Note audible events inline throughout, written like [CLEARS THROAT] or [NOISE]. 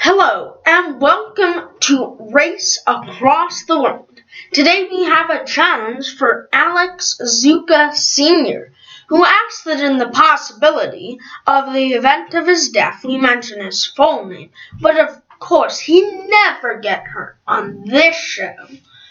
Hello and welcome to Race Across the World. Today we have a challenge for Alex Zuka Sr., who asked that in the possibility of the event of his death we mention his full name, but of course he never get hurt on this show.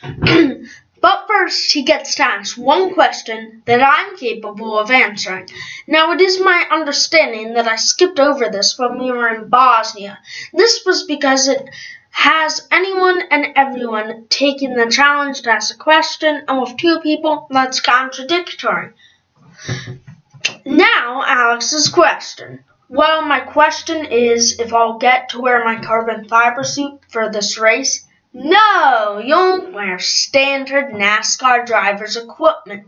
[CLEARS THROAT] But first, he gets to ask one question that I'm capable of answering. Now, it is my understanding that I skipped over this when we were in Bosnia. This was because it has anyone and everyone taking the challenge to ask a question, and with two people, that's contradictory. Now, Alex's question. Well, my question is if I'll get to wear my carbon fiber suit for this race. No, you'll wear standard NASCAR driver's equipment.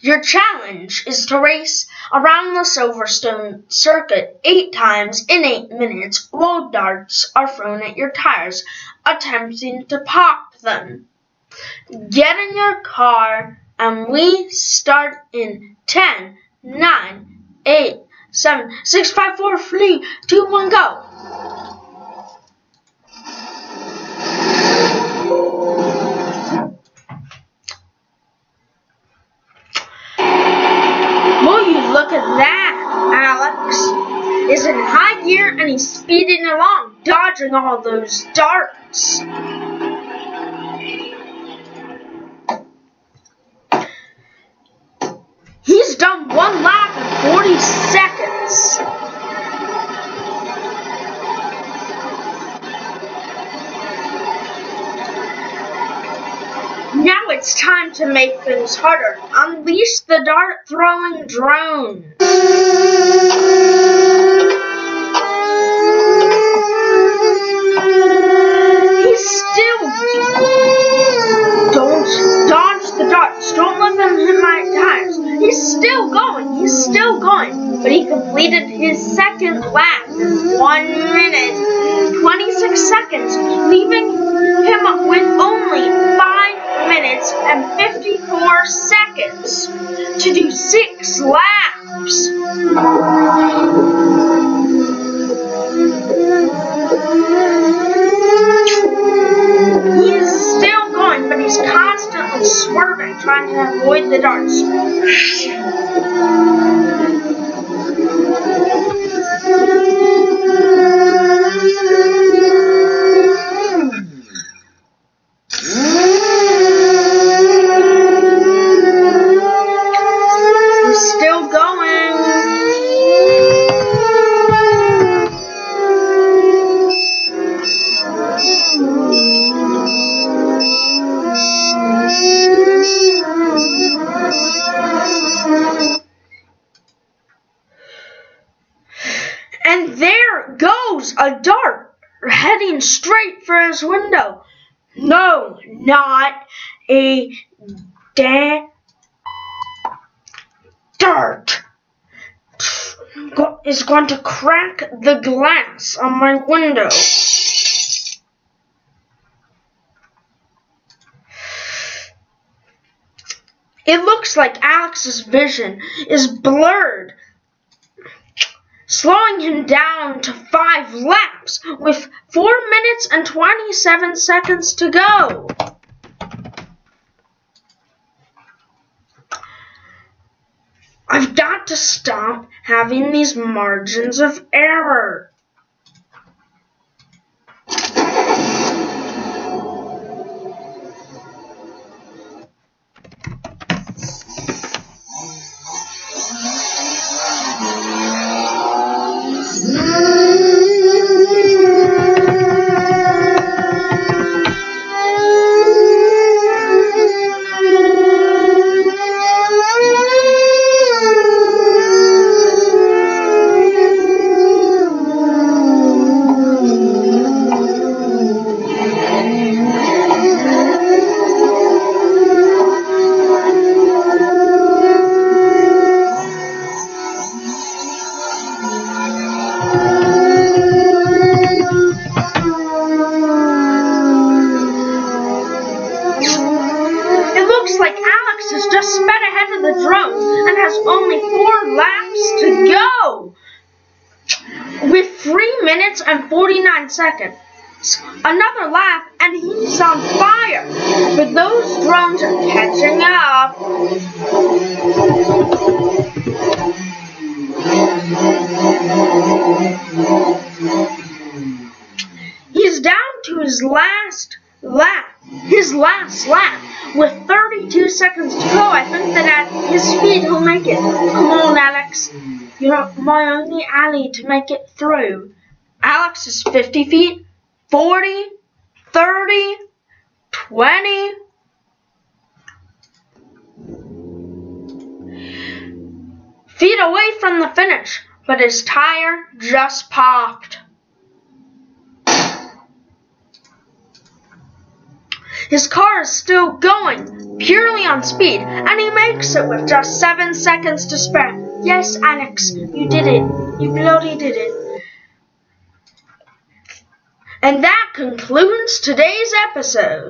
Your challenge is to race around the Silverstone circuit eight times in eight minutes while darts are thrown at your tires, attempting to pop them. Get in your car and we start in 10, 9, 8, 7, 6, 5, 4, 3, 2, 1, go. Along, dodging all those darts. He's done one lap in 40 seconds. Now it's time to make things harder. Unleash the dart throwing drone. Still. Don't dodge the darts. Don't let them hit my tires. He's still going. He's still going. But he completed his second lap in 1 minute 26 seconds, leaving him with only 5 minutes and 54 seconds to do 6 laps. And there goes a dart heading straight for his window. No, not a da- dart. Is going to crack the glass on my window. It looks like Alex's vision is blurred slowing him down to five laps with four minutes and 27 seconds to go. I've got to stop having these margins of error. [LAUGHS] and 49 seconds. Another lap, and he's on fire. But those drones are catching up. He's down to his last lap, his last lap, with 32 seconds to go. I think that at his speed he'll make it. Come on, Alex. You're my only ally to make it through. Alex is 50 feet, 40, 30, 20. Feet away from the finish, but his tire just popped. His car is still going, purely on speed, and he makes it with just seven seconds to spare. Yes, Alex, you did it. You bloody did it. And that concludes today's episode.